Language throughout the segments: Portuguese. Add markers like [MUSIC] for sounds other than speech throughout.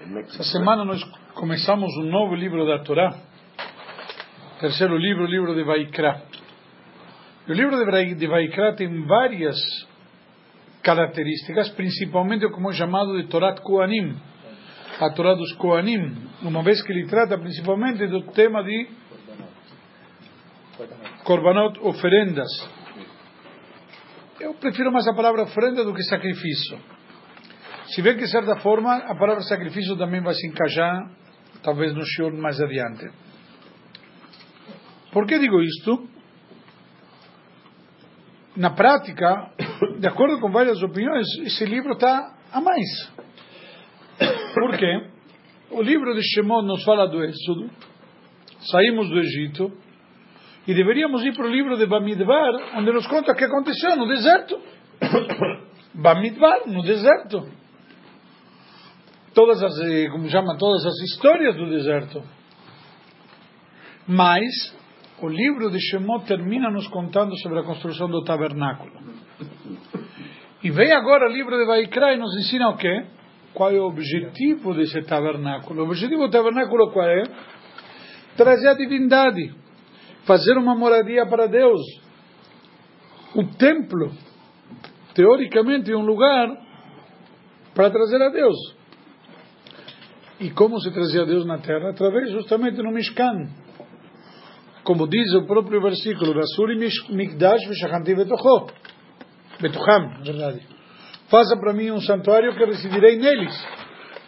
Essa semana nós começamos um novo livro da Torá, terceiro livro, o livro de Vaikra. O livro de Vaikra tem várias características, principalmente o como é chamado de Torat Koanim, a Torá dos Koanim, uma vez que ele trata principalmente do tema de Korbanot, oferendas. Eu prefiro mais a palavra oferenda do que sacrifício. Se vê que, de certa forma, a palavra sacrifício também vai se encaixar, talvez no senhor mais adiante. Por que digo isto? Na prática, de acordo com várias opiniões, esse livro está a mais. Por quê? O livro de Shemot nos fala do Êxodo, saímos do Egito, e deveríamos ir para o livro de Bamidbar, onde nos conta o que aconteceu no deserto. [COUGHS] Bamidbar, no deserto todas as, eh, como chama, todas as histórias do deserto. Mas o livro de Shemot termina nos contando sobre a construção do tabernáculo. E vem agora o livro de Vaikra e nos ensina o quê? Qual é o objetivo desse tabernáculo? O objetivo do tabernáculo qual é? Trazer a divindade, fazer uma moradia para Deus. O templo, teoricamente, é um lugar para trazer a Deus. E como se trazia Deus na terra? Através justamente no Mishkan. Como diz o próprio versículo, Rasuri Mikdash Veshachanti Betocho. Betocham, na verdade. Faça para mim um santuário que residirei neles.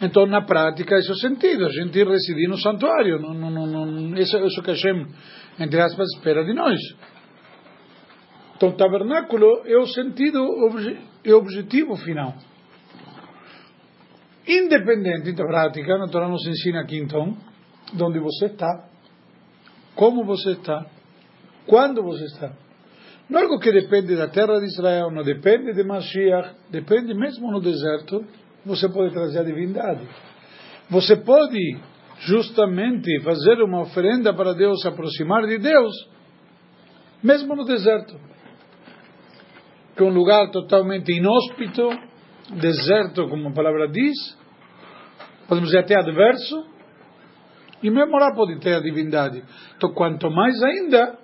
Então, na prática, esse é o sentido. A gente residir no santuário. Não, não, não, não, isso, isso que Hashem, entre aspas, espera de nós. Então, tabernáculo é o sentido, é o objetivo final. Independente da prática, a Torá nos ensina aqui então, onde você está, como você está, quando você está. Não é algo que depende da terra de Israel, não depende de Mashiach, depende mesmo no deserto, você pode trazer a divindade. Você pode justamente fazer uma oferenda para Deus, aproximar de Deus, mesmo no deserto. Que é um lugar totalmente inóspito, deserto, como a palavra diz, podemos dizer até adverso, e mesmo lá pode ter a divindade. Então, quanto mais ainda,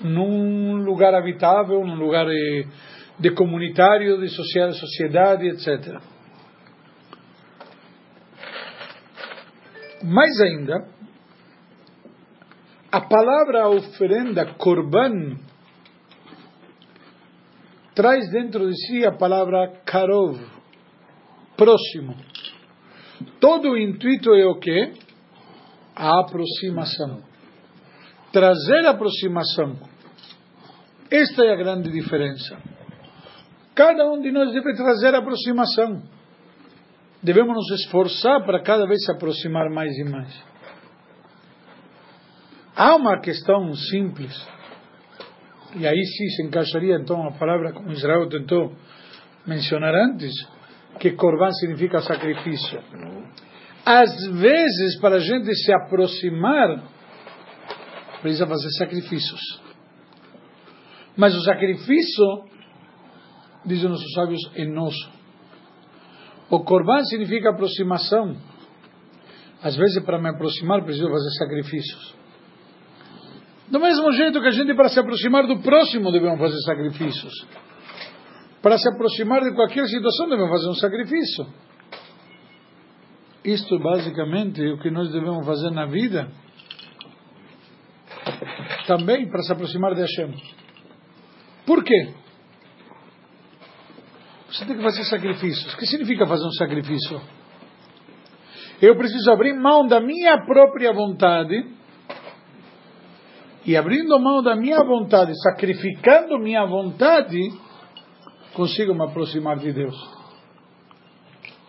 num lugar habitável, num lugar de, de comunitário, de sociedade, etc. Mais ainda, a palavra oferenda, korban, traz dentro de si a palavra karov, próximo. Todo o intuito é o quê? A aproximação. Trazer aproximação. Esta é a grande diferença. Cada um de nós deve trazer aproximação. Devemos nos esforçar para cada vez se aproximar mais e mais. Há uma questão simples e aí sim se encaixaria então a palavra como Israel tentou mencionar antes, que Corban significa sacrifício. Às vezes, para a gente se aproximar, precisa fazer sacrifícios. Mas o sacrifício, dizem nossos sábios, é nosso. O Corban significa aproximação. Às vezes, para me aproximar, preciso fazer sacrifícios. Do mesmo jeito que a gente, para se aproximar do próximo, devemos fazer sacrifícios. Para se aproximar de qualquer situação, devemos fazer um sacrifício. Isto basicamente é o que nós devemos fazer na vida, também para se aproximar de Hashem. Por quê? Você tem que fazer sacrifícios. O que significa fazer um sacrifício? Eu preciso abrir mão da minha própria vontade e abrindo mão da minha vontade, sacrificando minha vontade, consigo me aproximar de Deus.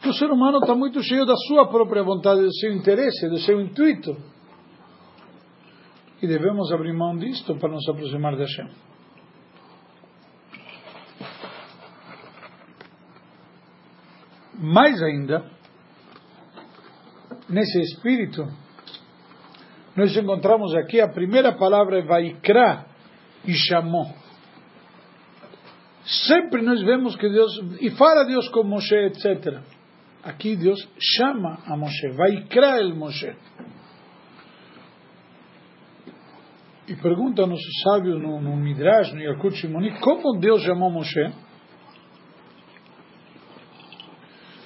o ser humano está muito cheio da sua própria vontade, do seu interesse, do seu intuito. E devemos abrir mão disto para nos aproximar de Hashem. Mais ainda, nesse espírito, nós encontramos aqui a primeira palavra é Vaikra e chamou. Sempre nós vemos que Deus, e fala Deus com Moshe, etc. Aqui Deus chama a Moshe, vai criar el Moshe. E pergunta nossos sábios no, no Midrash, no Yakut Shimoni, como Deus chamou Moshe?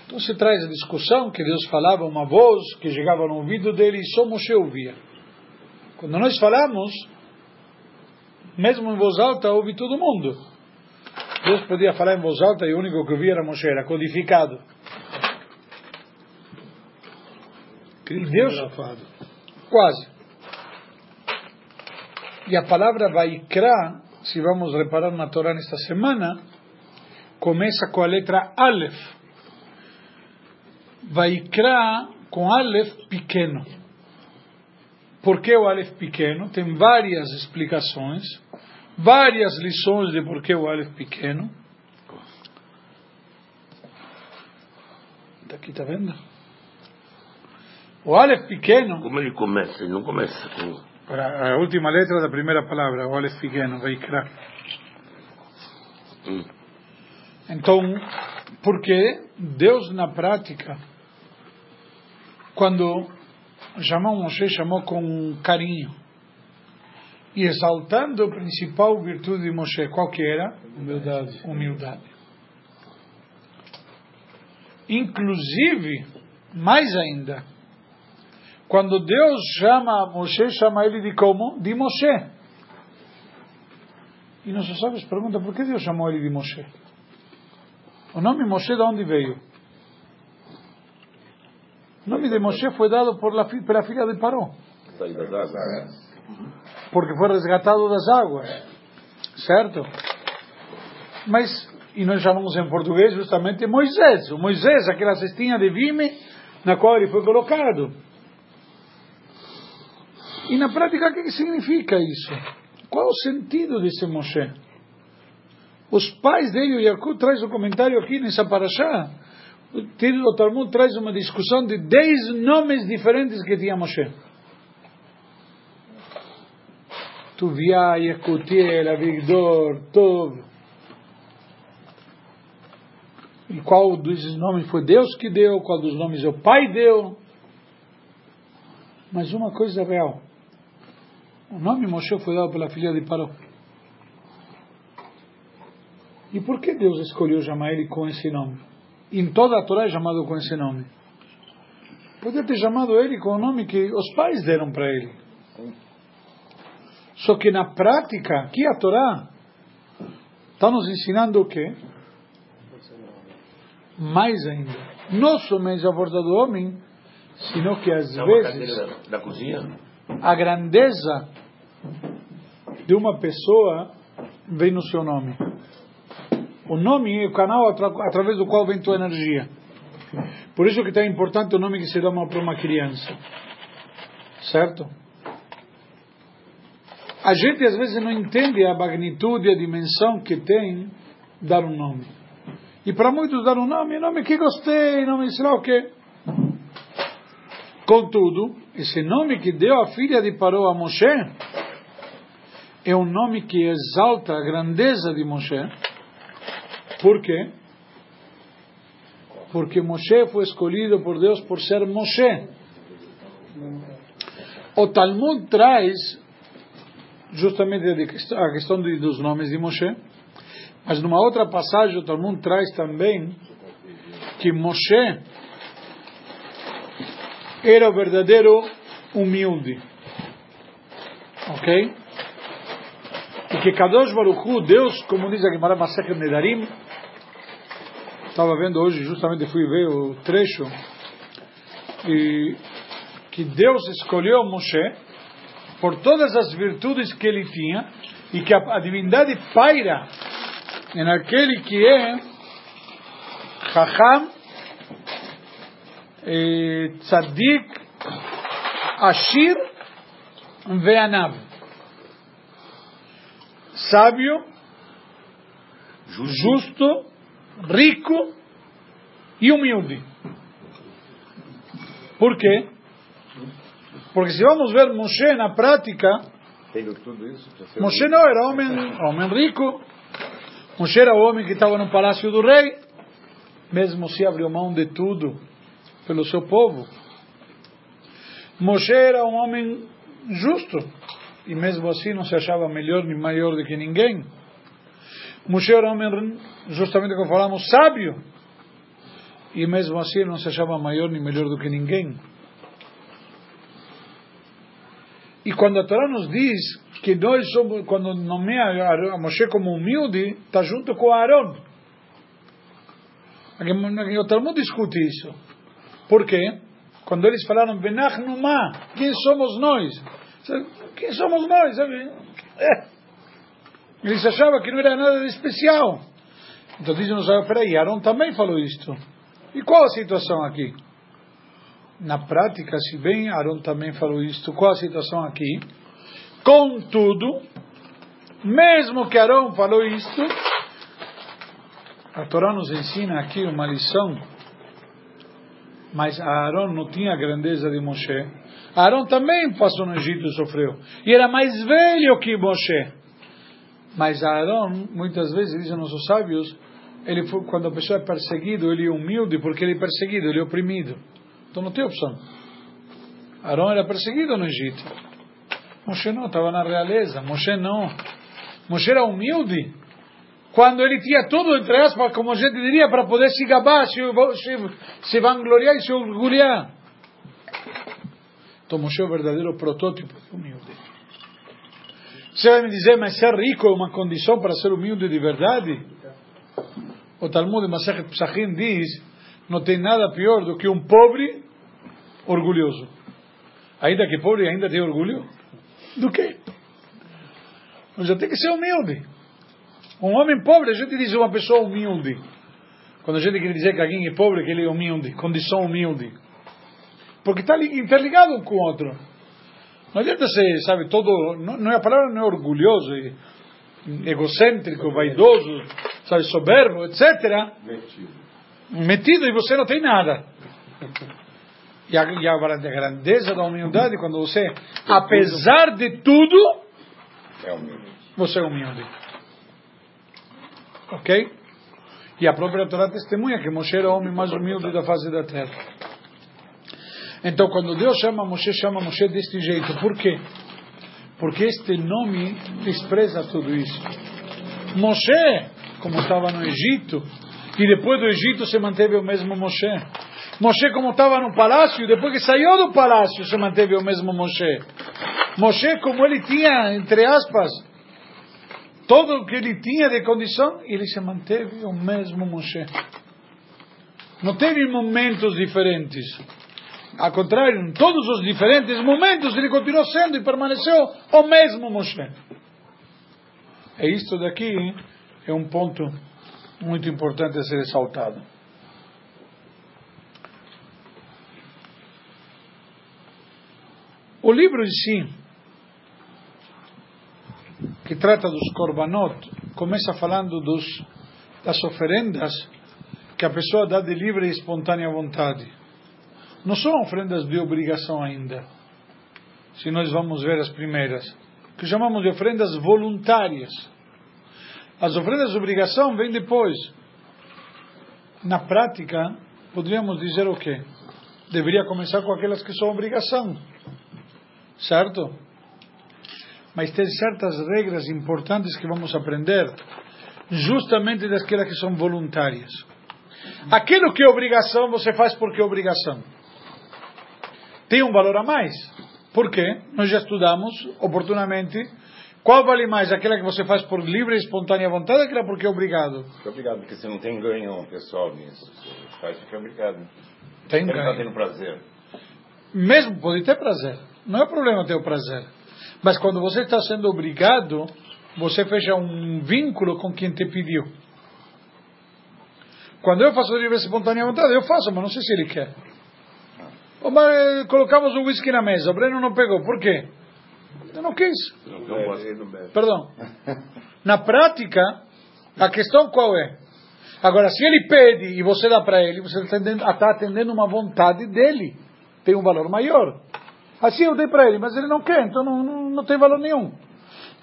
Então se traz a discussão que Deus falava uma voz que chegava no ouvido dele e só Moshe ouvia. Quando nós falamos, mesmo em voz alta, ouve todo mundo. Deus podia falar em voz alta e o único que ouvia era Moshe, era codificado. E Deus, quase. E a palavra Vaikra, se vamos reparar na Torá nesta semana, começa com a letra Aleph. Vaikra com Aleph pequeno. Por que o Aleph pequeno? Tem várias explicações, várias lições de por que o Aleph pequeno. Aqui está vendo? O Aleph pequeno. Como ele começa? Ele não começa com. A última letra da primeira palavra, o Aleph pequeno, Vaikra. Hum. Então, porque Deus na prática, quando chamou Moshe, chamou com carinho e exaltando a principal virtude de Moshe, qual que era? Humildade. Humildade. Inclusive, mais ainda, quando Deus chama Moshe, chama ele de como? De Moshe. E nossos sábios perguntam por que Deus chamou ele de Moshe? O nome Moshe de onde veio? O nome de Moshe foi dado por la, pela filha de Paró, Saída porque foi resgatado das águas, certo? Mas, e nós chamamos em português justamente Moisés. O Moisés, aquela cestinha de vime na qual ele foi colocado. E na prática, o que significa isso? Qual o sentido desse Moshe? Os pais dele, o Yakut traz o um comentário aqui nessa paraxá. O Talmud traz uma discussão de dez nomes diferentes que tinha Moshe. Tuvia, Yakutiel, Avigdor, Tov. E qual desses nomes foi Deus que deu, qual dos nomes o pai deu. Mas uma coisa é real. O nome Moshe foi dado pela filha de Paró. E por que Deus escolheu chamar ele com esse nome? Em toda a Torá é chamado com esse nome. Podia ter chamado ele com o nome que os pais deram para ele. Só que na prática, aqui a Torá está nos ensinando o quê? Mais ainda. Não somente a força do homem, sino que às É vezes da, da cozinha? a grandeza de uma pessoa vem no seu nome. O nome é o canal atra através do qual vem tua energia. Por isso que é importante o nome que se dá para uma criança. Certo? A gente às vezes não entende a magnitude, a dimensão que tem dar um nome. E para muitos dar um nome, nome que gostei, nome sei lá o quê. Contudo, esse nome que deu a filha de Paró a Moshe é um nome que exalta a grandeza de Moshe. Por quê? Porque Moshe foi escolhido por Deus por ser Moshe. O Talmud traz justamente a questão dos nomes de Moshe, mas numa outra passagem o Talmud traz também que Moshe era o verdadeiro humilde. Ok? E que Kadosh Baruch Hu, Deus, como diz a Gemara Masechet Nedarim, estava vendo hoje, justamente fui ver o trecho, e que Deus escolheu Moshe por todas as virtudes que ele tinha e que a, a divindade paira em aquele que é Chacham, eh, Tzadik, Ashir Veanav. Sábio, justo, rico e humilde. Por quê? Porque se vamos ver Moshe na prática, Moshe não era homem, homem rico. Moshe era o homem que estava no palácio do rei, mesmo se abriu mão de tudo pelo seu povo. Moshe era um homem justo e mesmo assim não se achava melhor nem maior do que ninguém. Moshe era um homem, justamente como falamos, sábio e mesmo assim não se achava maior nem melhor do que ninguém. E quando a Torá nos diz que nós somos, quando nomeia a Moshe como humilde, está junto com Aaron. O Talmud discute isso. Por quê? Quando eles falaram, Benachnuma, quem somos nós? Quem somos nós? É. Eles achavam que não era nada de especial. Então dizem, peraí, Aaron também falou isto. E qual a situação aqui? Na prática, se bem Aaron também falou isto, qual a situação aqui? Contudo, mesmo que Aaron falou isto, a Torá nos ensina aqui uma lição, mas Aaron não tinha a grandeza de Moshe. Aaron também passou no Egito e sofreu. E era mais velho que Moshe. Mas Aaron, muitas vezes, dizem nossos sábios, ele foi, quando a pessoa é perseguido, ele é humilde porque ele é perseguido, ele é oprimido. Então não tem opção. Arão era perseguido no Egito. Moshe não, estava na realeza. Moshe não. Moshe era humilde. Quando ele tinha tudo, entre aspas, como a gente diria, para poder se gabar, se, se, se vangloriar e se orgulhar. Então Moshe é o verdadeiro protótipo de humilde. Você vai me dizer, mas ser rico é uma condição para ser humilde de verdade? O Talmud Masechet Psachim diz, não tem nada pior do que um pobre orgulhoso. Ainda que pobre, ainda tem orgulho? Do quê? Mas já tem que ser humilde. Um homem pobre, a gente diz uma pessoa humilde. Quando a gente quer dizer que alguém é pobre, que ele é humilde, condição humilde. Porque está interligado um com o outro. Não adianta ser, sabe, todo. Não, não é a palavra não é orgulhoso, é egocêntrico, vaidoso, sabe, soberbo, etc. Metido. Metido e você não tem nada. E a, e a grandeza da humildade, quando você, apesar de tudo, é você é humilde. Ok? E a própria Torá testemunha que Moshe era o homem mais humilde da face da terra. Então, quando Deus chama Moshe, chama Moshe deste jeito. Por quê? Porque este nome expressa tudo isso. Moshe, como estava no Egito, e depois do Egito se manteve o mesmo Moshe. Moshe como estava no palácio, depois que saiu do palácio se manteve o mesmo Moshe. Moshe como ele tinha, entre aspas, todo o que ele tinha de condição, ele se manteve o mesmo Moshe. Não teve momentos diferentes. Ao contrário, em todos os diferentes momentos ele continuou sendo e permaneceu o mesmo Moshe. E isto daqui é um ponto muito importante a ser ressaltado. O livro em si, que trata dos korbanot, começa falando dos, das oferendas que a pessoa dá de livre e espontânea vontade. Não são oferendas de obrigação ainda. Se nós vamos ver as primeiras, que chamamos de oferendas voluntárias. As oferendas de obrigação vêm depois. Na prática, poderíamos dizer o quê? Deveria começar com aquelas que são obrigação certo? Mas tem certas regras importantes que vamos aprender, justamente daquelas que são voluntárias. Aquilo que é obrigação, você faz porque é obrigação. Tem um valor a mais. Por quê? Nós já estudamos oportunamente. Qual vale mais? Aquela que você faz por livre e espontânea vontade ou aquela porque é obrigado? Porque é obrigado, porque você não tem ganho pessoal nisso. Você faz porque é obrigado. Tem Ele ganho. está tendo prazer. Mesmo pode ter prazer. Não é problema ter o prazer. Mas quando você está sendo obrigado, você fecha um vínculo com quem te pediu. Quando eu faço livre espontânea vontade, eu faço, mas não sei se ele quer. Mas eh, colocamos o whisky na mesa, o Breno não pegou. Por quê? Eu não quis. Perdão. [LAUGHS] Na prática, a questão qual é? Agora, se ele pede e você dá para ele, você está atendendo, está atendendo uma vontade dele. Tem um valor maior. Assim eu dei para ele, mas ele não quer, então não, não, não tem valor nenhum.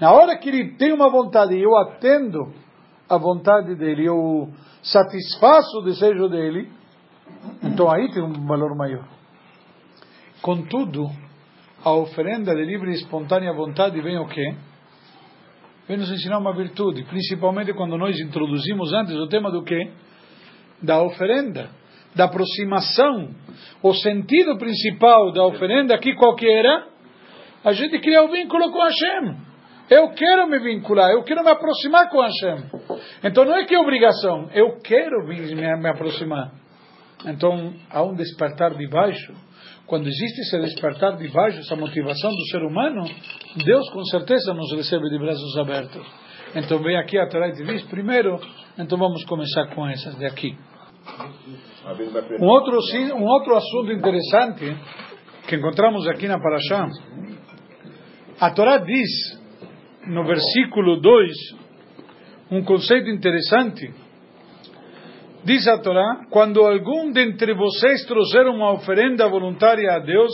Na hora que ele tem uma vontade e eu atendo a vontade dele, eu satisfaço o desejo dele, então aí tem um valor maior. Contudo, a oferenda de livre e espontânea vontade vem o quê? Vem nos ensinar uma virtude, principalmente quando nós introduzimos antes o tema do quê? Da oferenda, da aproximação. O sentido principal da oferenda aqui qual que era? A gente cria o vínculo com Hashem. Eu quero me vincular, eu quero me aproximar com Hashem. Então não é que é obrigação, eu quero me, aproximar. Então há um despertar de baixo quando existe esse despertar de baixo, essa motivação do ser humano, Deus com certeza nos recebe de braços abertos. Então vem aqui a Torá e diz, primeiro, então vamos começar com essas de aqui. Um outro, um outro assunto interessante que encontramos aqui na Parashá, a Torá diz, no versículo 2, um conceito interessante, Diz a Torá: quando algum dentre vocês trouxer uma oferenda voluntária a Deus,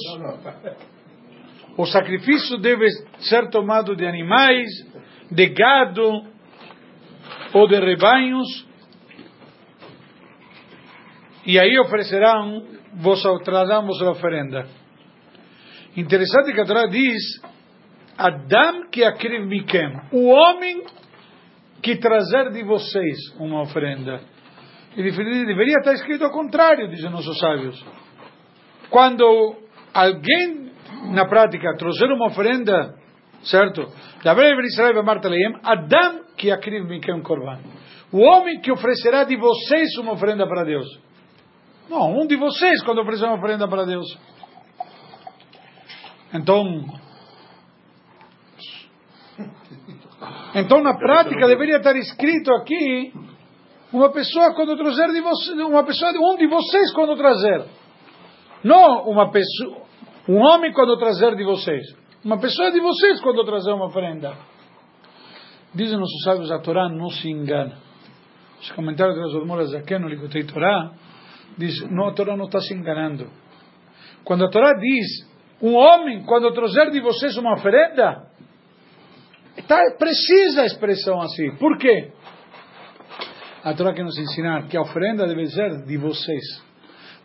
o sacrifício deve ser tomado de animais, de gado ou de rebanhos, e aí oferecerão, vos traramos a oferenda. Interessante que a Torá diz: Adam que akriv mikem, o homem que trazer de vocês uma oferenda. E deveria estar escrito ao contrário, dizem nossos sábios. Quando alguém, na prática, trouxer uma oferenda, certo? Adam que mikem korban. O homem que oferecerá de vocês uma oferenda para Deus. Não, um de vocês quando oferecer uma oferenda para Deus. Então, então na prática deveria estar escrito aqui uma pessoa quando trazer de você, uma pessoa um de vocês quando trazer. Não uma pessoa, um homem quando trazer de vocês. Uma pessoa de vocês quando trazer uma oferenda. Dizem nossos sábios, a Torá não se engana. Os comentários das Odmoras aqui no Likutei Torá diz, não, a Torá não está se enganando. Quando a Torá diz, um homem quando trazer de vocês uma oferenda, está precisa a expressão assim. Por quê? A Torá quer nos ensinar que a oferenda deve ser de vocês.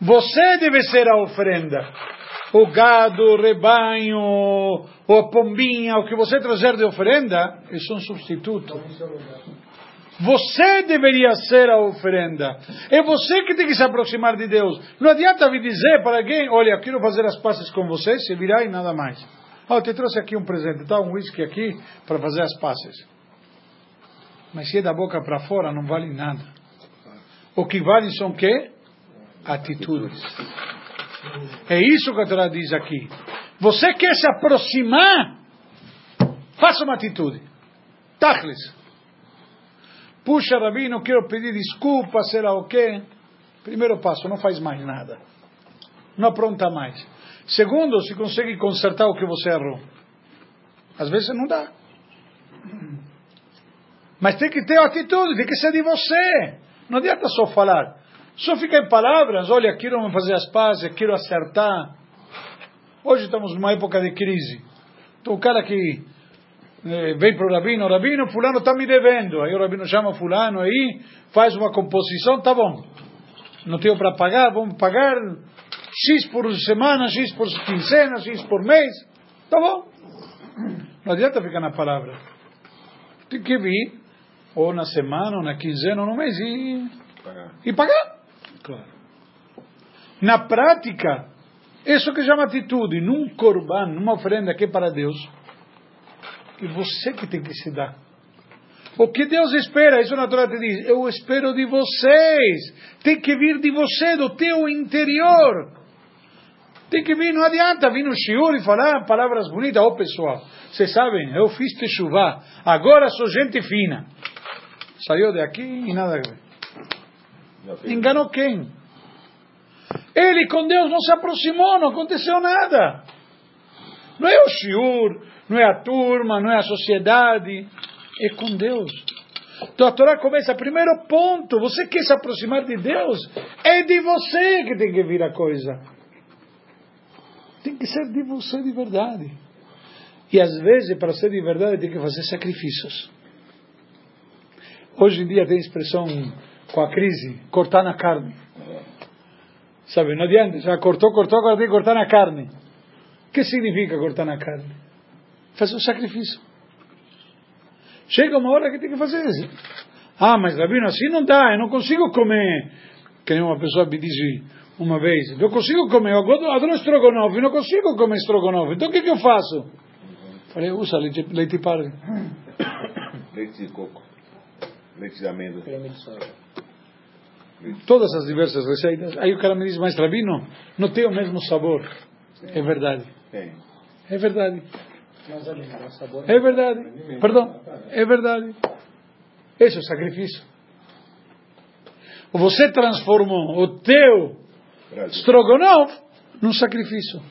Você deve ser a oferenda. O gado, o rebanho, ou a pombinha, o que você trazer de oferenda, é um substituto. Você deveria ser a oferenda. É você que tem que se aproximar de Deus. Não adianta vir dizer para alguém: Olha, quero fazer as pazes com você, se virá e nada mais. Oh, te trouxe aqui um presente, está um whisky aqui para fazer as pazes. Mas se é da boca para fora, não vale nada. O que vale são quê? Atitudes. É isso que a Torá diz aqui. Você quer se aproximar? Faça uma atitude. Tachlis. Puxa, Rabino, quero pedir desculpa, será o quê? Primeiro passo, não faz mais nada. Não apronta mais. Segundo, se consegue consertar o que você errou. Às vezes não dá. Mas tem que ter atitude, tem que ser de você. Não adianta só falar. Só fica em palavras, olha, quero fazer as pazes, quero acertar. Hoje estamos numa época de crise. Então o cara que eh, vem para o Rabino, Rabino, fulano está me devendo. Aí o Rabino chama fulano aí, faz uma composição, tá bom. Não tenho para pagar, vamos pagar X por semana, X por quinzena, X por mês. Tá bom. Não adianta ficar na palavra. Tem que vir ou na semana, ou na quinzena, ou no mês, e pagar. E pagar. Claro. Na prática, isso que chama atitude, num corban, numa oferenda que é para Deus, e você que tem que se dar. O que Deus espera, isso na Torá te diz, eu espero de vocês, tem que vir de você, do teu interior. Tem que vir, não adianta vir no shiur e falar palavras bonitas. Ô oh, pessoal, vocês sabem, eu fiz techuvá, agora sou gente fina. Saiu de aqui e nada a ver. Enganou quem? Ele com Deus não se aproximou, não aconteceu nada. Não é o shiur, não é a turma, não é a sociedade, é com Deus. Então a Torá começa, primeiro ponto, você quer se aproximar de Deus? É de você que tem que vir a coisa. Tem que ser de você de verdade. E às vezes, para ser de verdade, tem que fazer sacrifícios. Hoje em dia tem expressão com a crise, cortar na carne. Sabe, não adianta, já cortou, cortou, agora tem que cortar na carne. O que significa cortar na carne? Fazer um sacrifício. Chega uma hora que tem que fazer isso. Ah, mas Rabino, assim não dá, eu não consigo comer. Que uma pessoa me disse uma vez, eu consigo comer, eu adoro estrogonofe, não consigo comer estrogonofe, então o que, que eu faço? Falei, usa leite, leite padre. Leite de coco. Leite de amêndoa. Todas as diversas receitas. Aí o cara me diz, mas Rabino, não tem o mesmo sabor. É verdade. Tem. É verdade. É verdade. Perdão. É verdade. Esse é o sacrifício. Você transformou o teu strogonoff num sacrifício.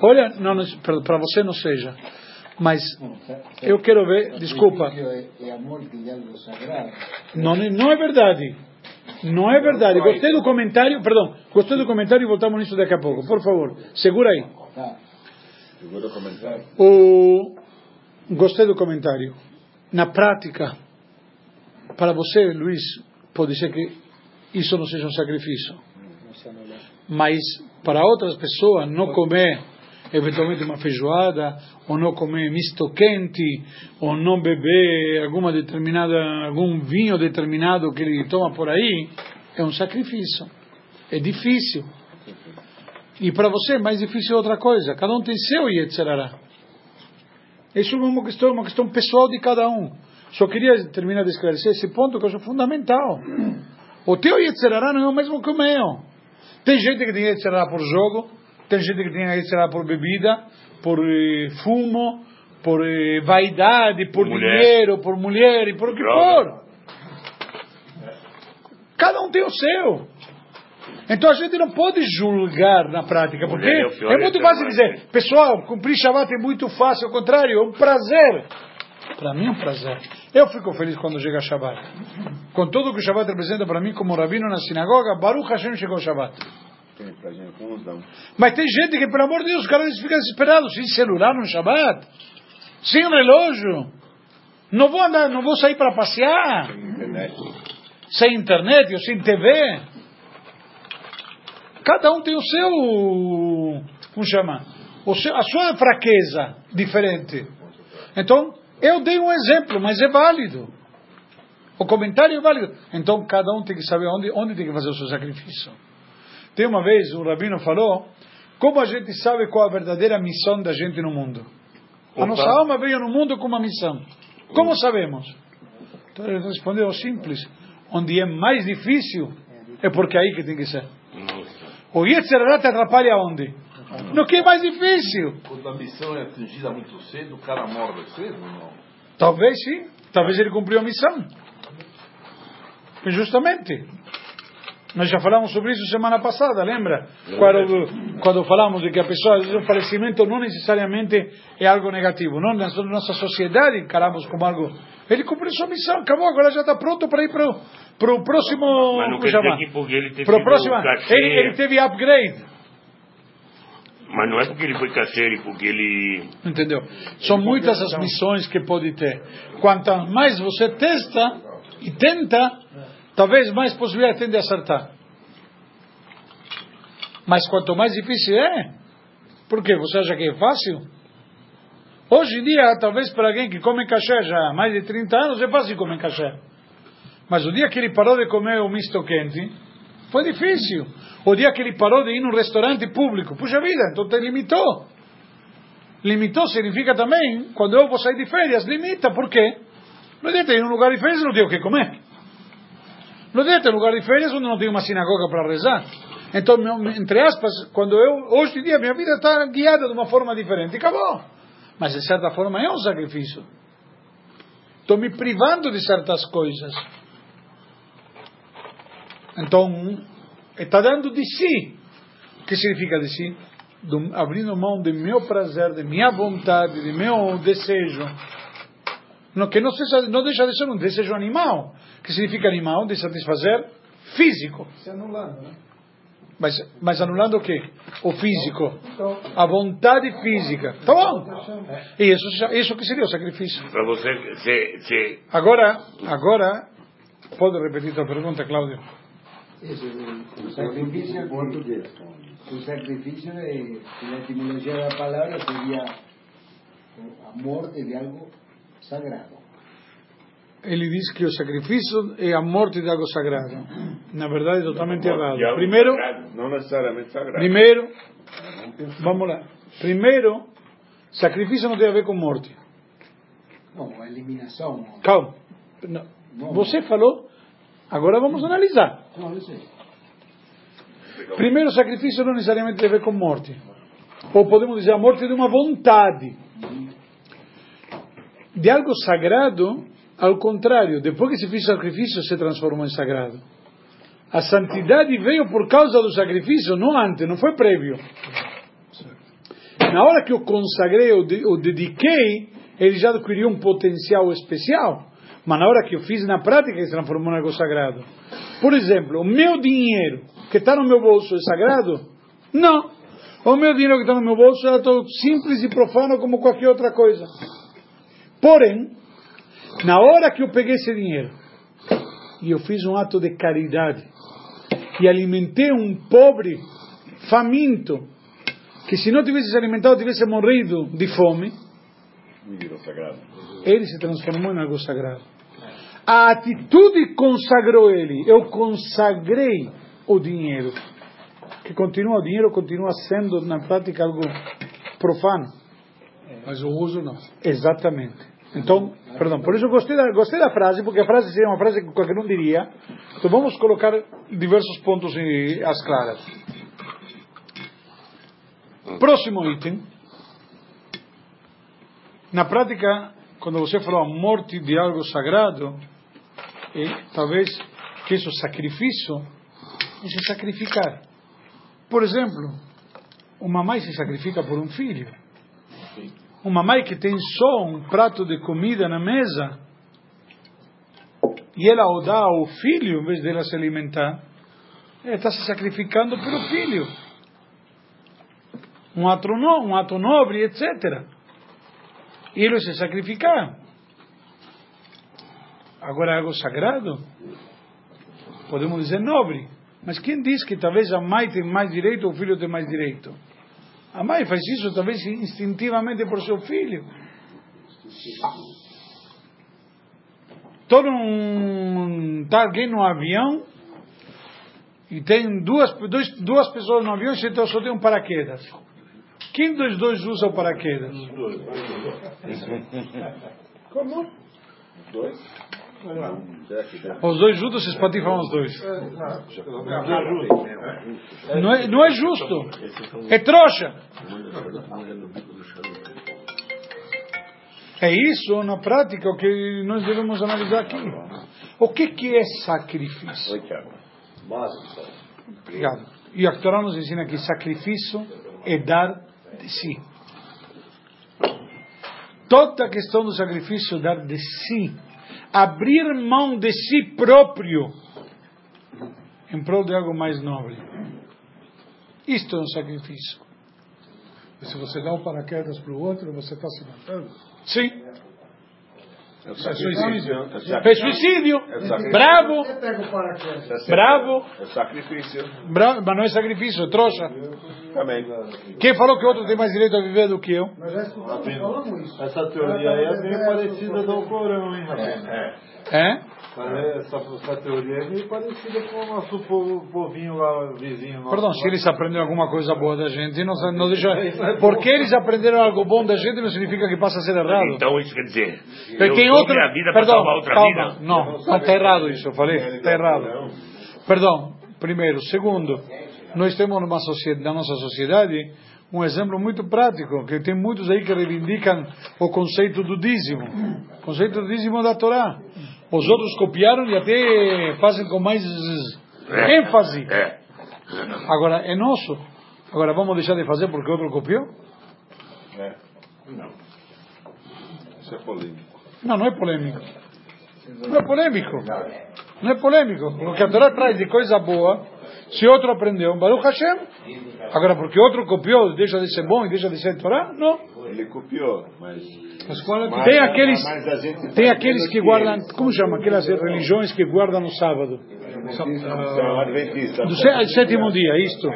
Olha, não, para você não seja. Mas eu quero ver, desculpa. Não, não é verdade. Não é verdade. Gostei do comentário, perdão, gostei do comentário e voltamos nisso daqui a pouco. Por favor, segura aí. O... Gostei do comentário. Na prática, para você, Luiz, pode ser que isso não seja um sacrifício. Mas para outras pessoas, não comer eventualmente uma feijoada, ou não comer misto quente, ou não beber alguma determinada, algum vinho determinado que ele toma por aí, é um sacrifício. É difícil. E para você é mais difícil outra coisa. Cada um tem seu Yetzerará. Isso é uma questão, uma questão pessoal de cada um. Só queria terminar de esclarecer esse ponto que eu acho fundamental. O teu Yetzerará não é o mesmo que o meu. Tem gente que tem Yetzerará por jogo, tem gente que tem Yetzerará por bebida, por eh, fumo, por eh, vaidade, por Mulher. dinheiro, por mulher e por o que for. Cada um tem o seu. Então a gente não pode julgar na prática, porque Mulher é é muito ser fácil dizer, pessoal, cumprir Shabbat é muito fácil, ao contrário, é um prazer. Para mim é um prazer. Eu fico feliz quando chega Shabbat. Com tudo que o Shabbat representa para mim como rabino na sinagoga, Baruch Hashem chegou Shabbat. Tem pra gente com uns não. Mas tem gente que, pelo amor de Deus, os caras ficam desesperados, sem celular no Shabbat, sem relógio. Não vou andar, não vou sair para passear, Tem internet. sem internet ou sem TV. Cada um tem o seu, como chama? O seu, a sua fraqueza diferente. Então, eu dei um exemplo, mas é válido. O comentário é válido. Então, cada um tem que saber onde, onde tem que fazer o seu sacrifício. Tem uma vez, um rabino falou, como a gente sabe qual a verdadeira missão da gente no mundo? A Opa. nossa alma veio no mundo com uma missão. Como sabemos? Então ele respondeu simples. Onde é mais difícil, é porque é aí que tem que ser. O Yetzirah te atrapalha onde? No que é mais difícil. Quando a missão é atingida muito cedo, o cara morre cedo ou não? Talvez sim. Talvez ele cumpriu a missão. Justamente. Nós já falamos sobre isso semana passada, lembra? Quando, quando falamos de que a pessoa, o falecimento não necessariamente é algo negativo. Não, na nossa sociedade encaramos como algo. Ele cumpriu sua missão, acabou, agora já está pronto para ir para o próximo. Mas não quer chama? dizer que porque ele teve Para o próximo. Ele, ele teve upgrade. mas não é porque ele foi caseiro, porque ele... Entendeu? São muitas as missões que pode ter. Quanto mais você testa e tenta, talvez mais possibilidade tem de acertar. Mas quanto mais difícil é, por quê? Você acha que é fácil? Hoje em dia, talvez para alguém que come caché já há mais de 30 anos, é fácil comer caché. Mas o dia que ele parou de comer o misto quente, foi difícil. O dia que ele parou de ir num restaurante público, puxa vida, então te limitou. Limitou significa também, quando eu vou sair de férias, limita, por quê? Não adianta ir num lugar de férias e não ter o que comer. Não adianta lugar de férias onde não tem uma sinagoga para rezar. Então, entre aspas, quando eu, hoje em dia, minha vida está guiada de uma forma diferente, acabou. Mas, de certa forma, é um sacrifício. Estou me privando de certas coisas. Então, está dando de si. O que significa de si? Do- abrindo mão de meu prazer, de minha vontade, de meu desejo. No, que não, seja, não deixa de ser um desejo animal. que significa animal? De satisfazer físico. Se anulando, né? Mas, mas anulando o quê? O físico. A vontade física. Tá bom. E isso, isso que seria o sacrifício. Para você se, se Agora, agora, pode repetir tua pergunta, Cláudio? Eso, el sacrificio, que- el sacrificio de, la etimología de la palabra sería eh, a morte de algo sagrado. Ele diz que o sacrifício é a morte de algo sagrado. Na verdade, é totalmente errado. Primeiro, sagrado, não necessariamente sagrado. primeiro, vamos lá. Primeiro, sacrifício não tem a ver com morte. No, a eliminación. no. Calma. Não. Você falou, agora vamos analisar. Yo sé. Primeiro, sacrifício não necessariamente tem a ver com morte. Ou podemos dizer a morte de uma vontade. De algo sagrado, ao contrário, depois que se fez sacrifício, se transformou em sagrado. A santidade veio por causa do sacrifício, não antes, não foi prévio. Na hora que eu consagrei, eu dediquei, ele já adquiriu um potencial especial. Mas na hora que eu fiz na prática, ele se transformou em algo sagrado. Por exemplo, o meu dinheiro que está no meu bolso é sagrado? Não. O meu dinheiro que está no meu bolso é tão simples e profano como qualquer outra coisa. Porém, na hora que eu peguei esse dinheiro e eu fiz um ato de caridade e alimentei um pobre faminto que se não tivesse se alimentado tivesse morrido de fome, ele se transformou em algo sagrado. A atitude consagrou ele. Eu consagrei o dinheiro. Que continua, o dinheiro continua sendo, na prática, algo profano. Mas o uso não. Exatamente. Então, perdão, por isso gostei da, gostei da frase, porque a frase seria uma frase que qualquer um diria. Então vamos colocar diversos pontos em, às claras. Próximo item. Na prática, quando você falou a morte de algo sagrado, e talvez que isso sacrifício, é se sacrificar. Por exemplo, uma mãe se sacrifica por um filho. Uma mãe que tem só um prato de comida na mesa e ela o dá ao filho em vez dela se alimentar, ela está se sacrificando pelo filho. Um ato, no, um ato nobre, etc. E ele se sacrificar. Agora, algo sagrado, podemos dizer nobre. Mas quem diz que talvez a mãe tem mais direito ou o filho tem mais direito? A mãe faz isso talvez instintivamente por seu filho. Todo um tá alguém no avião e tem duas dois, duas pessoas no avião e então só tem um paraquedas. Quem dos dois usa o paraquedas? Como? Dois? Que dá? Os dois juntos se espatifam os dois. Não é, não é justo. É trouxa. É isso, na prática, o que nós devemos analisar aqui. O que, que é sacrifício? Obrigado. E a Torá nos ensina que sacrifício é dar de si. Toda a questão do sacrifício é dar de si. Abrir mão de si próprio em prol de algo mais nobre. Isto é um sacrifício. E se você dá um paraquedas para o outro, você está se matando. Sim. É suicídio. É É suicídio. É sacrifício. Bravo. É Bravo. É sacrifício. Bravo. Mas não é sacrifício, é trouxa. Também. Quem falou que o outro tem mais direito a viver do que eu? Nós já escutamos. Essa teoria aí é bem parecida do Corão, hein, rapaz? É? Essa, essa teoria é meio parecida com o nosso povo, povinho lá, vizinho nosso. Perdão, se eles aprenderam alguma coisa boa da gente, não, não deixa. Porque eles aprenderam algo bom da gente não significa que passa a ser errado. Então isso quer dizer, eu outro. minha vida para Perdão, salvar outra calma. vida. Não, não está errado isso, eu falei. Está errado. Perdão, primeiro. Segundo, nós temos numa sociedade, na nossa sociedade um exemplo muito prático, que tem muitos aí que reivindicam o conceito do dízimo. O conceito do dízimo da Torá. Os outros copiaram e até fazem com mais ênfase. É. Agora, é nosso. Agora, vamos deixar de fazer porque outro copiou? É. Não. Isso é polêmico. Não, não é polêmico. Não é polêmico. Não é polêmico. Porque a Torá traz de coisa boa Se outro aprendeu, Baruch Hashem. Agora, porque outro copiou, deixa de ser bom e deixa de ser Torá? Não. Ele copiou, mas. Que Tem aqueles, tem aqueles que guardam, como chama? Aquelas religiões que guardam no sábado. São adventistas. Do sé- sétimo dia, isto.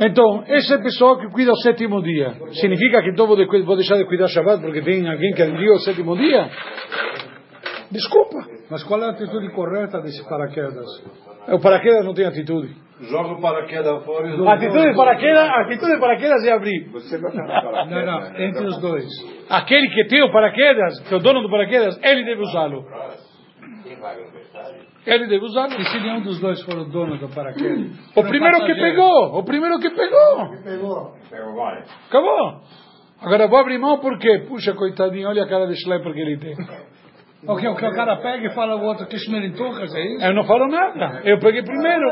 Então, esse pessoal que cuida o sétimo dia, significa que então vou, de- vou deixar de cuidar Shabbat porque tem alguém que aderiu ao sétimo dia? Desculpa. Mas qual é a atitude correta desse paraquedas? O paraquedas não tem atitude. Joga o paraquedas fora e atitude de paraquedas, atitude de paraquedas é abrir. Você vai falar Não, não, entre os dois. Aquele que tem o paraquedas, que é o dono do paraquedas, ele deve usá-lo. Ele deve usá-lo. E se nenhum dos dois for o dono do paraquedas? O primeiro que pegou, o primeiro que pegou. Pegou. Acabou. Agora vou abrir mão porque, puxa, coitadinho, olha a cara de schlepper que ele tem. O que, o que o cara pega e fala o outro que esmerintucas, é isso? Eu não falo nada. Eu peguei primeiro.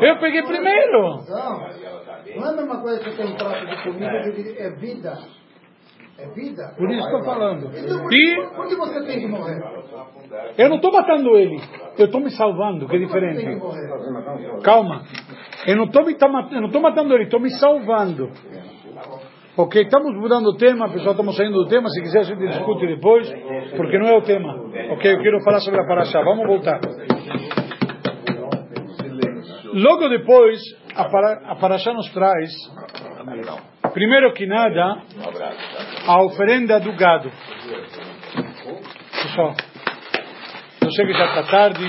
Eu peguei primeiro. Não, é a mesma coisa que tem um prato de comida, eu diria, é vida. É vida. Por isso estou falando. Então, E- por que você tem que morrer? Eu não estou matando ele. Eu estou me salvando, que é diferente. Calma. Eu não estou tô matando ele, estou me salvando. Ok, estamos mudando o tema, pessoal, estamos saindo do tema. Se quiser, a gente discute depois, porque não é o tema. Ok, eu quero falar sobre a Paraxá. Vamos voltar. Logo depois, a Paraxá nos traz, primeiro que nada, a oferenda do gado. Pessoal, eu sei que já está tarde,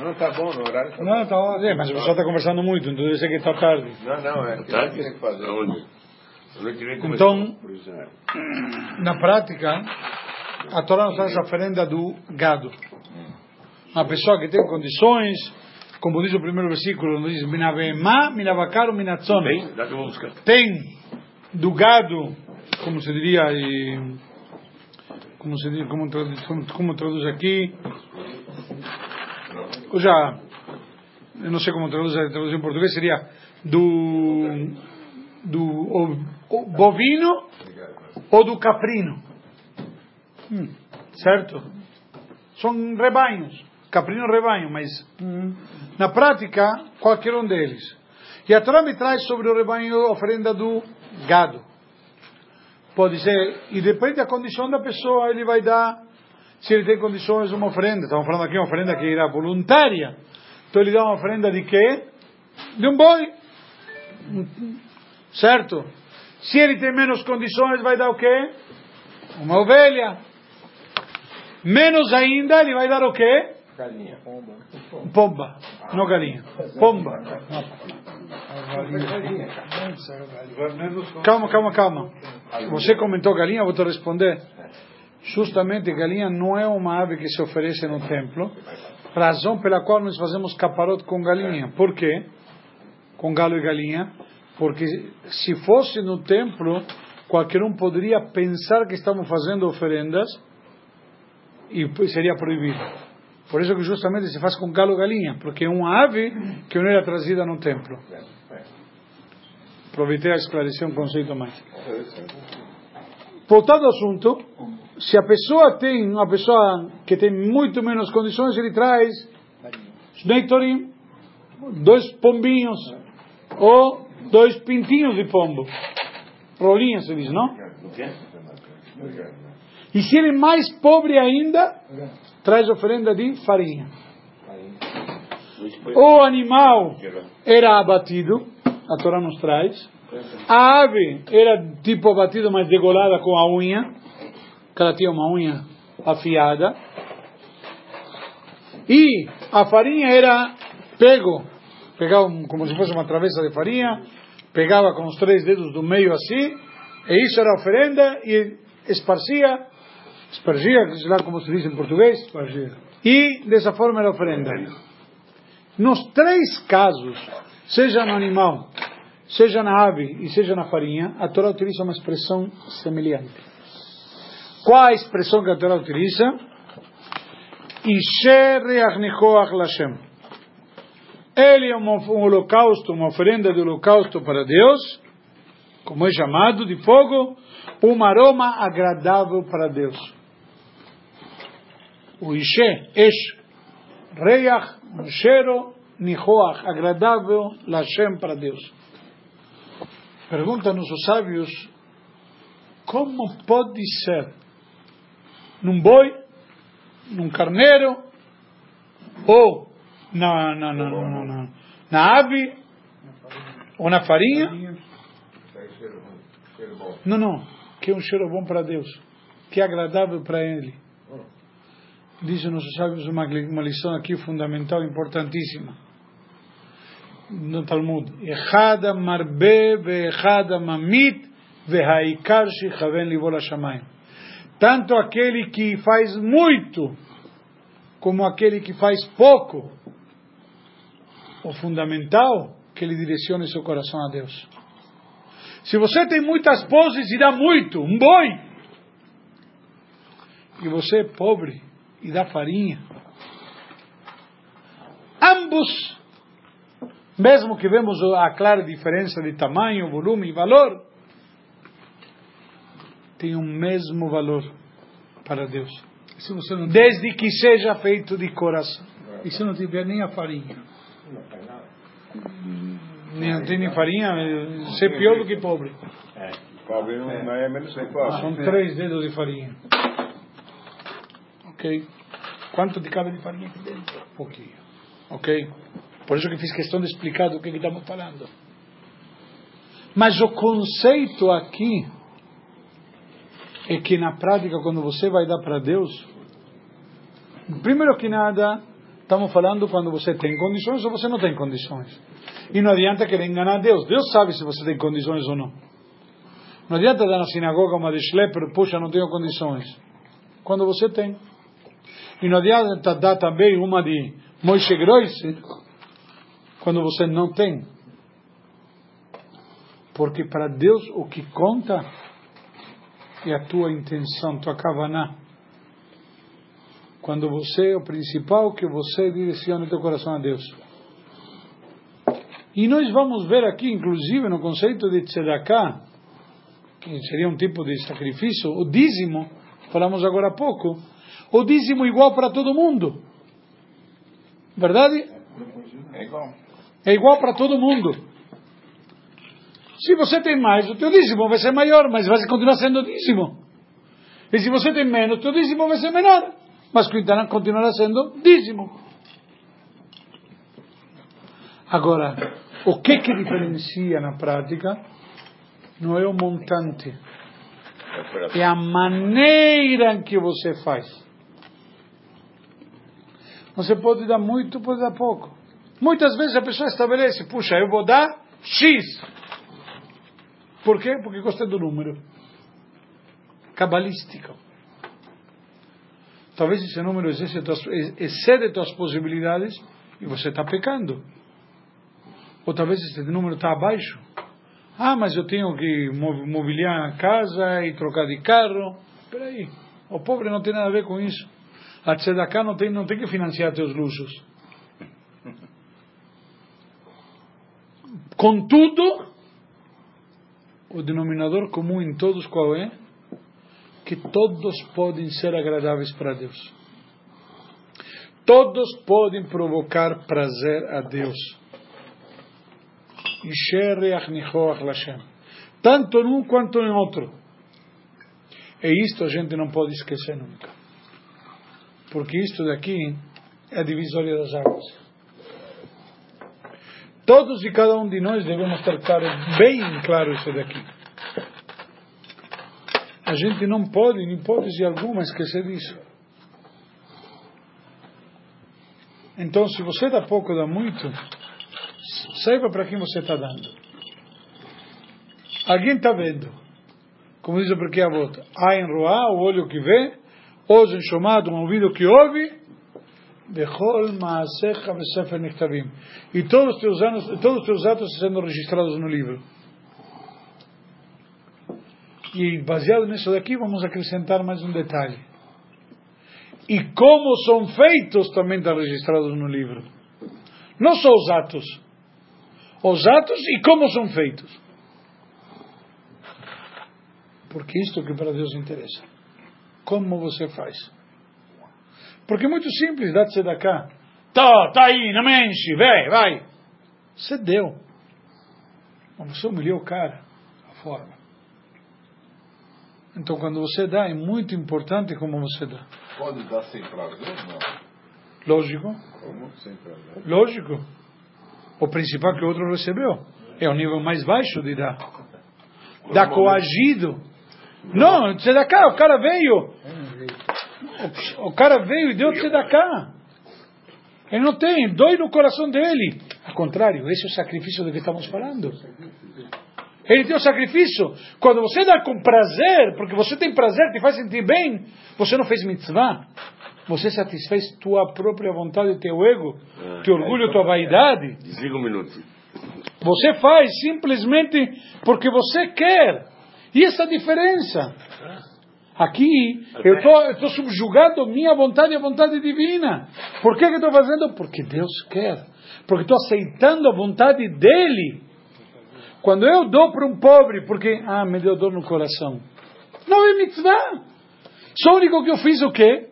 Não, tá bom, no horário tá não, tá ótimo. É, mas o pessoal está conversando muito, então eu sei que está tarde. Não, não, é que Tá? tem que fazer. Então, na prática, a Torá nos traz a oferenda do gado. Uma pessoa que tem condições, como diz o primeiro versículo, nos diz, minatzon. Tem do gado, como se diria, e, como se diz, como, traduz, como, traduz aqui, ou já, eu não sei como traduz, traduz em português, seria do, do o- o bovino ou do caprino. Hum, certo? São rebanhos. Caprino rebanho, mas na prática, qualquer um deles. E a Torá me traz sobre o rebanho a oferenda do gado. Pode ser, e depende da condição da pessoa, ele vai dar, se ele tem condições, uma oferenda. Estamos falando aqui uma oferenda que irá voluntária. Então ele dá uma oferenda de quê? De um boi. Certo? Se ele tem menos condições, vai dar o quê? Uma ovelha. Menos ainda, ele vai dar o quê? Galinha. Pomba. Não galinha. Pomba. Calma, calma, calma. Você comentou galinha, eu vou te responder. Justamente, galinha não é uma ave que se oferece no templo, razão pela qual nós fazemos caparote com galinha. Por quê? Com galo e galinha. Porque se fosse no templo, qualquer um poderia pensar que estamos fazendo oferendas e seria proibido. Por isso que justamente se faz com galo galinha, porque é uma ave que não era trazida no templo. Aproveitei a esclarecer um conceito mais. Voltando ao assunto, se a pessoa tem uma pessoa que tem muito menos condições, ele traz Neitorim, dois pombinhos ou dois pintinhos de pombo. Rolinhas se diz, não? E se ele é mais pobre ainda, traz oferenda de farinha. O animal era abatido, a Torá nos traz. A ave era tipo abatido, mas degolada com a unha, que ela tinha uma unha afiada. E a farinha era pego, pegava como se fosse uma travessa de farinha, pegava com os três dedos do meio assim, e isso era oferenda, e esparcia, espargia, sei lá como se diz em português, e dessa forma era oferenda. Nos três casos, seja no animal, seja na ave e seja na farinha, a Torá utiliza uma expressão semelhante. Qual a expressão que a Torá utiliza? Lashem. Ele é um holocausto, uma oferenda de holocausto para Deus, como é chamado, de fogo, um aroma agradável para Deus. O Ishe, Esh, Reach, um cheiro nihoach, agradável, Lashem para Deus. Perguntam-nos os sábios, como pode ser num boi, num carneiro, ou na, na, na, na, na, na ave, ou na farinha? Não, não, que é um cheiro bom para Deus, que é agradável para Ele. Dizem nossos sábios uma, uma lição aqui fundamental, importantíssima. No Talmud. Echada marbe ve'echada mamit ve'haikar shichaven livol hashamayim. Tanto aquele que faz muito, como aquele que faz pouco. O fundamental, que ele direcione seu coração a Deus. Se você tem muitas poses dá muito, um boi, e você é pobre e dá farinha, ambos, mesmo que vemos a clara diferença de tamanho, volume e valor, tem o mesmo valor para Deus. Não, Desde que seja feito de coração. e se não tiver nem a farinha? Nem tem nem farinha, ser pior do que pobre. Pobre não, não é menos que pobre. São três dedos de farinha. Ok? Quanto de cabe de farinha aqui dentro? Pouquinho. Ok? Por isso que fiz questão de explicar do que, que estamos falando. Mas o conceito aqui é que na prática, quando você vai dar para Deus, primeiro que nada, estamos falando quando você tem condições ou você não tem condições. E não adianta querer enganar Deus. Deus sabe se você tem condições ou não. Não adianta dar na sinagoga uma de schlepper, puxa, não tenho condições. Quando você tem. E não adianta dar também uma de Moishe Groisse, quando você não tem. Porque para Deus o que conta é a tua intenção, tua kavaná. Quando você, o principal, que você direciona o teu coração a Deus. E nós vamos ver aqui, inclusive, no conceito de tzedakah, que seria um tipo de sacrifício, o dízimo, falamos agora há pouco, o dízimo igual para todo mundo. Verdade? É igual. É igual para todo mundo. Se você tem mais, o teu dízimo vai ser maior, mas vai continuar sendo dízimo. E se você tem menos, o teu dízimo vai ser menor, mas continuará sendo dízimo. Agora, o que que diferencia na prática não é o montante, é a maneira em que você faz. Você pode dar muito, pode dar pouco. Muitas vezes a pessoa estabelece, puxa, eu vou dar X. Por quê? Porque gostei do número. Cabalístico. Talvez esse número excede tuas, possibilidades e você está pecando. Ou talvez esse número está abaixo. Ah, mas eu tenho que mobiliar a casa e trocar de carro. Espera aí. O pobre não tem nada a ver com isso. A tzedakah não tem, não tem que financiar teus luxos. Contudo, o denominador comum em todos qual é? Que todos podem ser agradáveis para Deus. Todos podem provocar prazer a Deus. Tanto num quanto em outro. E isto a gente não pode esquecer nunca. Porque isto daqui é a divisória das águas. Todos e cada um de nós devemos ter claro, bem claro isso daqui. A gente não pode, em hipótese alguma, esquecer disso. Então, se você dá pouco, dá muito, saiba para quem você está dando. Alguém está vendo. Como diz o porque a volta. Ain roá, o olho que vê, ozen chamado, um ouvido que ouve. E todos os teus anos, todos os teus atos sendo registrados no livro. E baseado nisso daqui, vamos acrescentar mais um detalhe. E como são feitos também está registrados no livro. Não só os atos. Os atos e como são feitos. Porque isto que para Deus interessa. Como você faz. Porque é muito simples, dá cá. Tá, tá aí, não me enche, vem, vai. Você deu. Mas você humilhou o cara, a forma. Então, quando você dá, é muito importante como você dá. Pode dar sem prazer? Não. Lógico, Como? Sem prazer. lógico. O principal que o outro recebeu. É o nível mais baixo de dar. Dá coagido. Não, cá, o cara veio. O, o cara veio e deu cá. Ele não tem, dói no coração dele. Ao contrário, esse é o sacrifício do que estamos falando. Ele tem o sacrifício. Quando você dá com prazer, porque você tem prazer, te faz sentir bem, você não fez mitzvah. Você satisfez tua própria vontade, teu ego, teu orgulho, tua vaidade. Desliga um minuto. Você faz simplesmente porque você quer. E essa diferença. Aqui, eu estou subjugando minha vontade e a vontade divina. Por que que estou fazendo? Porque Deus quer. Porque estou aceitando a vontade dEle. Quando eu dou para um pobre, porque, ah, me deu dor no coração. Não é mitzvah. Só o único que eu fiz o quê?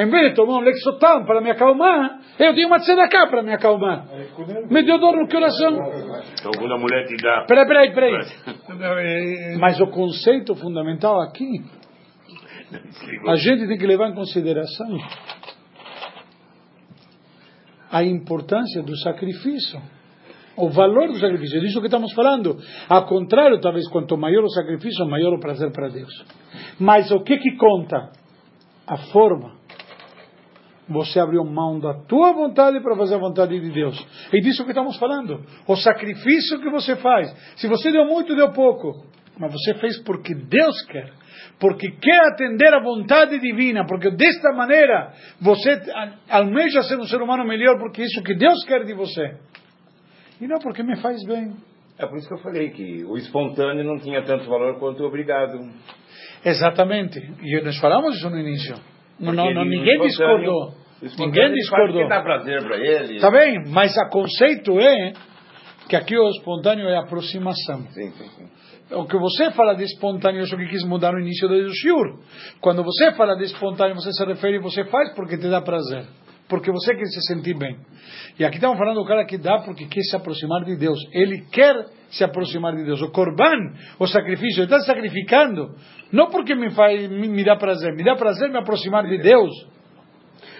Em vez de tomar um Lexotan para me acalmar, eu dei uma tzedakah para me acalmar. Me deu dor no coração. Então, quando a mulher te dá. Peraí, peraí, peraí. Mas o conceito fundamental aqui, a gente tem que levar em consideração a importância do sacrifício. O valor do sacrifício, é disso que estamos falando. Ao contrário, talvez, quanto maior o sacrifício, maior o prazer para Deus. Mas o que que conta? A forma. Você abriu mão da tua vontade para fazer a vontade de Deus. É disso que estamos falando. O sacrifício que você faz. Se você deu muito, deu pouco. Mas você fez porque Deus quer. Porque quer atender a vontade divina. Porque desta maneira você almeja ser um ser humano melhor. Porque é isso que Deus quer de você. E não porque me faz bem. É por isso que eu falei que o espontâneo não tinha tanto valor quanto o obrigado. Exatamente. E nós falamos isso no início. Não, não, ninguém discordou. Ninguém discordou. dá prazer para ele. Está bem, mas o conceito é que aqui o espontâneo é aproximação. Sim, sim, sim. O que você fala de espontâneo, isso que quis mudar no início do shiur. Quando você fala de espontâneo, você se refere, você faz porque te dá prazer. Porque você quer se sentir bem. E aqui estamos falando do cara que dá porque quer se aproximar de Deus. Ele quer se aproximar de Deus. O korban, o sacrifício, ele está sacrificando. Não porque me, faz, me, me dá prazer. Me dá prazer me aproximar de Deus.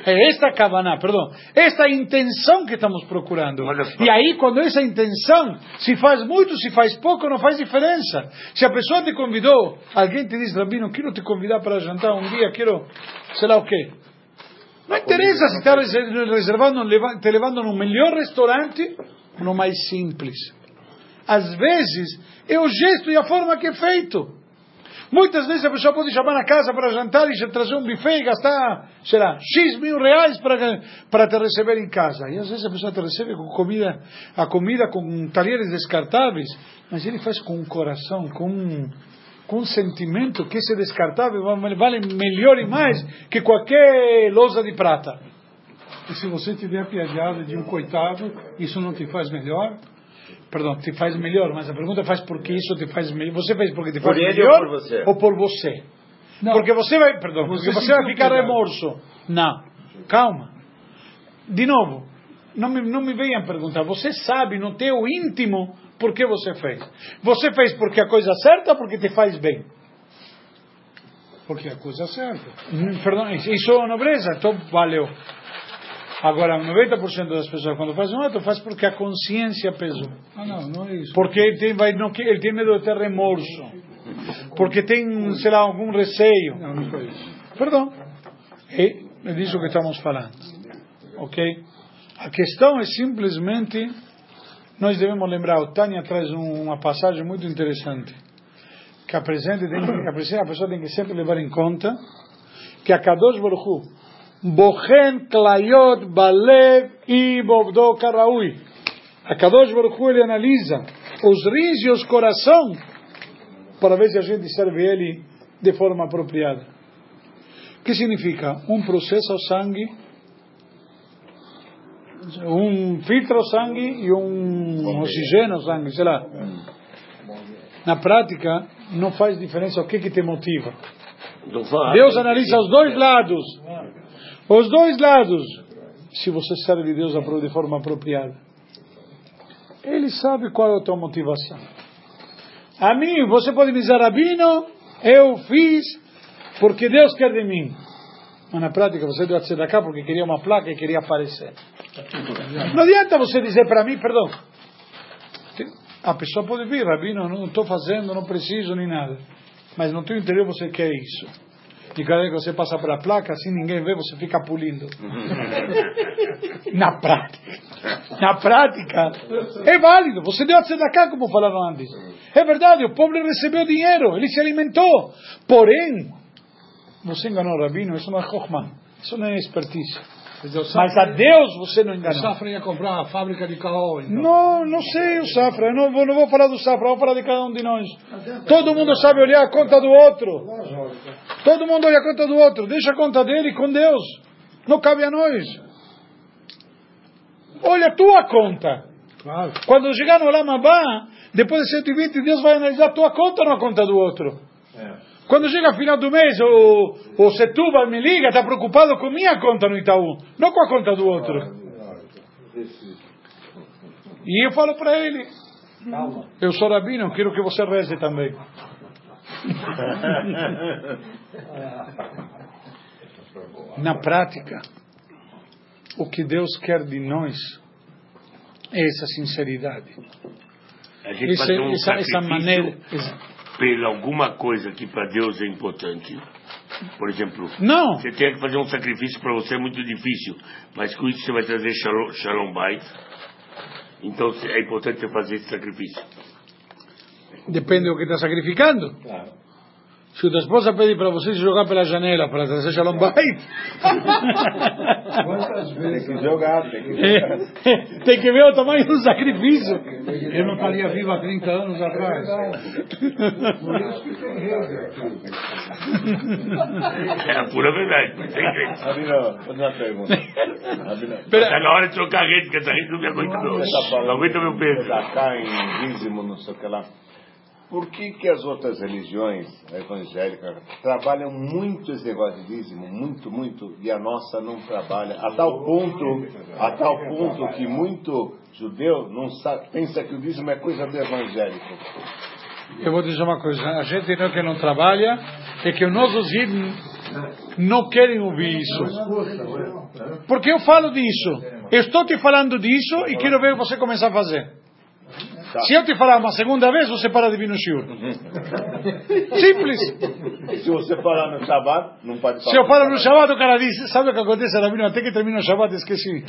É esta kavaná, perdão, esta intenção que estamos procurando. E aí, quando essa intenção, se faz muito, se faz pouco, não faz diferença. Se a pessoa te convidou, alguém te diz, Rabino, quero te convidar para jantar um dia, quero, sei lá o quê. Não interessa se está reservando, te levando no melhor restaurante ou no mais simples. Às vezes, é o gesto e a forma que é feito. Muitas vezes a pessoa pode chamar na casa para jantar e trazer um buffet e gastar, sei lá, X mil reais para, para te receber em casa. E às vezes a pessoa te recebe com comida, a comida com talheres descartáveis, mas ele faz com um coração, com um, com sentimento que esse descartável vale melhor e mais que qualquer lousa de prata. E se você tiver a piadada de um coitado, isso não te faz melhor? Perdão, te faz melhor, mas a pergunta faz por que isso te faz melhor. Você fez porque te Por faz ou melhor por você? ou por você? Não. Porque você vai, perdão, Você porque você vai ficar piedade. remorso. Não, calma. De novo, não me, não me venham perguntar. Você sabe no teu íntimo por que você fez. Você fez porque a coisa certa ou porque te faz bem? Porque é a coisa certa. Hum, Perdão, isso é nobreza, então valeu. Agora, 90% das pessoas quando fazem um ato, faz porque a consciência pesou. Ah, não, não é isso. Porque ele tem, vai, não, ele tem medo de ter remorso. Porque tem, sei lá, algum receio. Não, não foi isso. Perdão. É, é disso que estamos falando. Ok? A questão é simplesmente, nós devemos lembrar, o Tânia traz um- uma passagem muito interessante, que a, presente a, presente- a pessoa tem que sempre levar em conta que a Kadosh Baruch Hu, Bochen Klayot Balev e Bovdo Karaui. A Kadosh Baruch ele analisa os rins e os coração para ver se a gente serve ele de forma apropriada. O que significa? Um processa o sangue, um filtra o sangue e um oxigena o sangue, sei lá. Na prática, não faz diferença o que, que te motiva. Deus analisa os dois lados. Os dois lados. se você serve Deus de forma apropriada. Ele sabe qual é a tua motivação. A mim, você pode me dizer, Rabino, eu fiz porque Deus quer de mim. Mas na prática você deu a tzedakah porque queria uma placa e queria aparecer. Não adianta você dizer para mim, perdão. A pessoa pode vir, Rabino, não estou fazendo, não preciso nem nada. Mas no teu interior você quer isso. E cada vez que você passa pela placa, assim ninguém vê, você fica pulindo. [LAUGHS] na prática. Na prática, é válido. Você deu a tzedakah, como falaram antes. É verdade, o pobre recebeu dinheiro, ele se alimentou. Porém, você enganou o rabino, isso não é chokhmah, isso não é expertise. Mas a Deus você não enganou. O Safra ia comprar uma fábrica de carro. Então. Não, não sei o Safra. Eu não vou, não vou falar do Safra, vou falar de cada um de nós. Todo mundo sabe olhar a conta do outro. Todo mundo olha a conta do outro. Deixa a conta dele com Deus. Não cabe a nós. Olha a tua conta. Claro. Quando chegar no Lamabá, depois de 120, Deus vai analisar a tua conta ou não a conta do outro. É. Quando chega final do mês, o, o Setuba me liga, está preocupado com minha conta no Itaú, não com a conta do outro. E eu falo para ele, eu sou rabino, quero que você reze também. [LAUGHS] Na prática, o que Deus quer de nós é essa sinceridade. A fazer um essa, essa maneira. essa- pela alguma coisa que para Deus é importante. Por exemplo, Não, você tem que fazer um sacrifício para você é muito difícil, mas com isso você vai trazer shalom, shalom bait. Então é importante você fazer esse sacrifício. depende do que está sacrificando. Se tua esposa pede para você se jogar pela janela para trazer Shalom Bait, Quantas Tem vezes que jogar, tem que jogar. é, tem que ver o tamanho do sacrifício. Eu não estaria vivo há 30 anos atrás. Por isso que tem rede aqui. É a pura verdade, não tem jeito. Rabino, vou fazer uma pergunta. Está na hora de trocar a rede, porque essa rede não me aguenta não. está Não aguenta meu peso. cá em dízimo, não sei o que lá. Por que, que as outras religiões evangélicas trabalham muito esse negócio de dízimo, muito, muito, e a nossa não trabalha? A tal ponto, a tal ponto que muito judeu não sabe, pensa que o dízimo é coisa do evangélico. Eu vou dizer uma coisa: a gente não que não trabalha é que os nossos não querem ouvir isso. Porque eu falo disso, eu estou te falando disso e quero ver você começar a fazer. Se eu te falar uma segunda vez, você para de vir no shiur. Simples. Se você falar no Shabbat, não pode falar. Se eu falo no Shabbat, o cara diz: Sabe o que acontece, Rabino? Até que termina o Shabbat, esqueci.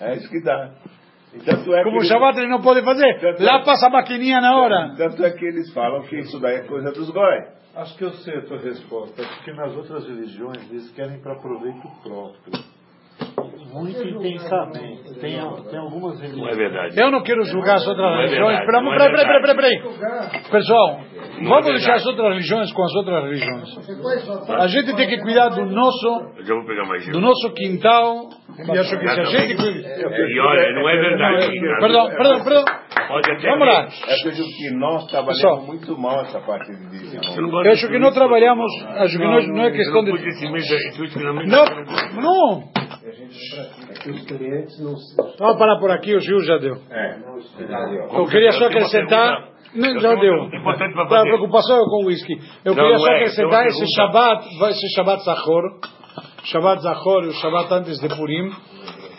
É isso que dá. Tanto é Como o que Shabbat ele não pode fazer, lá passa a maquininha na hora. Tanto é que eles falam que isso daí é coisa dos goi. Acho que eu sei a tua resposta, porque nas outras religiões eles querem para proveito próprio. Muito intensamente. Tem, tem algumas Não é religiões. verdade. Eu não quero julgar as outras Não é religiões. Peraí, é peraí, peraí, peraí, peraí. Pessoal, Não é vamos verdade. deixar as outras religiões com as outras religiões. A gente tem que cuidar do nosso, Eu já vou pegar mais do nosso quintal. E acho que se a gente cuida. E olha, não é verdade. Perdão, perdão, perdão. Vamos lá. É que nós trabalhamos Pessoal. muito mal essa parte de. Eu acho que não trabalhamos, acho que não, não é questão de. Não Não, eu não gosto. não. É que os clientes não se Vamos parar por aqui, o Gil já deu. É. Eu queria só acrescentar. Não, já deu. A preocupação é com o whisky. Eu Não, queria só é. acrescentar uma esse. Shabbat, vai ser Shabbat Zachor. Shabbat Zachor e o Shabbat antes de Purim.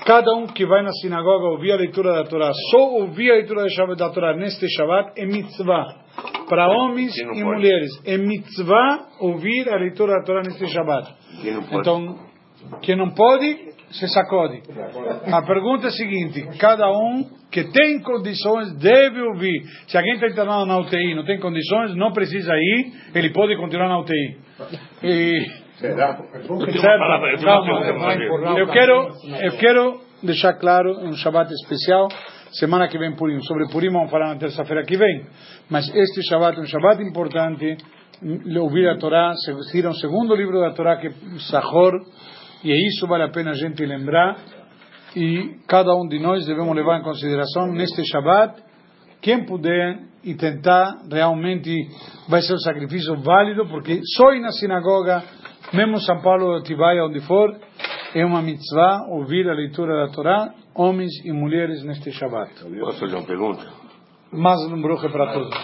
Cada um que vai na sinagoga ouvir a leitura da Torá, só ouvir a leitura da Torá neste Shabbat é mitzvah. Para homens e pode? mulheres. É mitzvah ouvir a leitura da Torá neste Shabbat. Quem? Então, quem não pode, se sacode. A pergunta é a seguinte: cada um que tem condições deve ouvir. Se alguém está internado na UTI e não tem condições, não precisa ir, ele pode continuar na UTI. E, Será? Uma Calma, eu quero, eu quero deixar claro um Shabbat especial. Semana que vem Purim. Sobre Purim vamos falar na terça-feira que vem. Mas este Shabbat é um Shabbat importante. Ouvir a Torá, seguir o segundo livro da Torá que é Sahor. E isso vale a pena a gente lembrar. E cada um de nós devemos levar em consideração neste Shabbat. Quem puder e tentar, realmente vai ser um sacrifício válido, porque só ir na sinagoga, mesmo São Paulo, Atibaia, onde for, É uma mitzvah ouvir a leitura da Torá, homens e mulheres neste Shabbat. Posso fazer uma pergunta? Mas um bruxo para todos.